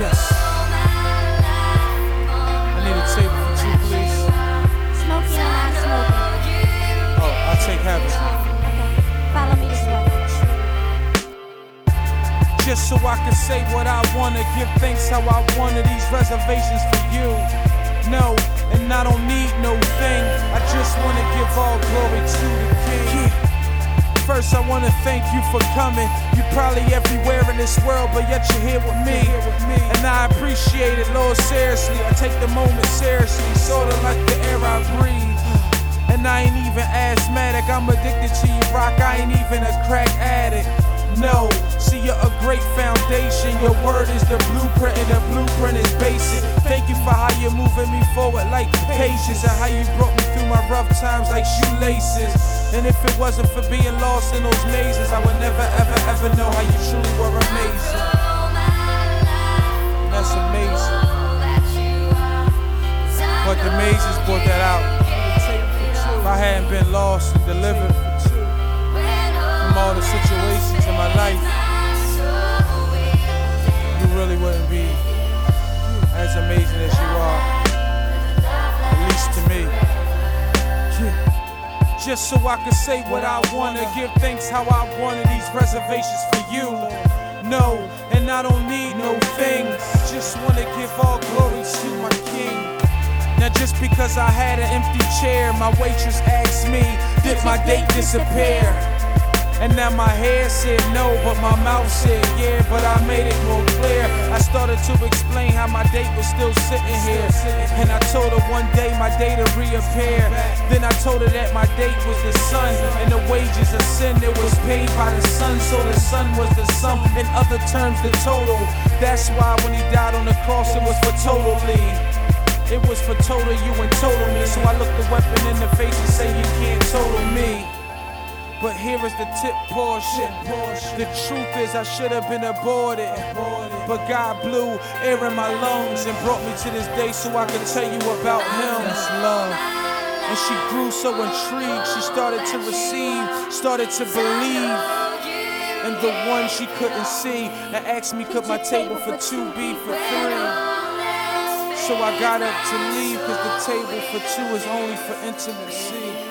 Yes. I need a table for two, please. Oh, I'll take heaven. Okay. Follow me this way. Just so I can say what I wanna, give thanks how I wanna. These reservations for you. No, and I don't need no thing. I just wanna give all glory to the King. First, I wanna thank you for coming. You're probably everywhere in this world, but yet you're here with me. Appreciate it, Lord, seriously. I take the moment seriously, sorta like the air I breathe. And I ain't even asthmatic, I'm addicted to you, rock. I ain't even a crack addict. No, see, you're a great foundation. Your word is the blueprint, and the blueprint is basic. Thank you for how you're moving me forward like patience, and how you brought me through my rough times like shoelaces. And if it wasn't for being lost in those mazes, I would never, ever, ever know how you truly The mazes brought that out. If I hadn't been lost and delivered from all the situations in my life, you really wouldn't be as amazing as you are. At least to me. Just so I could say what I wanna, give thanks how I wanna. These reservations for you. No, and I don't need no Now just because I had an empty chair, my waitress asked me, did my date disappear? And now my head said no, but my mouth said yeah, but I made it more clear. I started to explain how my date was still sitting here. And I told her one day my date would reappear. Then I told her that my date was the sun, and the wages of sin that was paid by the son. So the sun was the sum, in other terms, the total. That's why when he died on the cross, it was for totally. It for total you and total me. So I look the weapon in the face and say you can't total me. But here is the tip portion. The truth is I should have been aborted. But God blew air in my lungs and brought me to this day so I can tell you about him. That's love. And she grew so intrigued, she started to receive, started to believe. And the one she couldn't see, and asked me could my table for two be for three. So I got up to leave, cause the table for two is only for intimacy.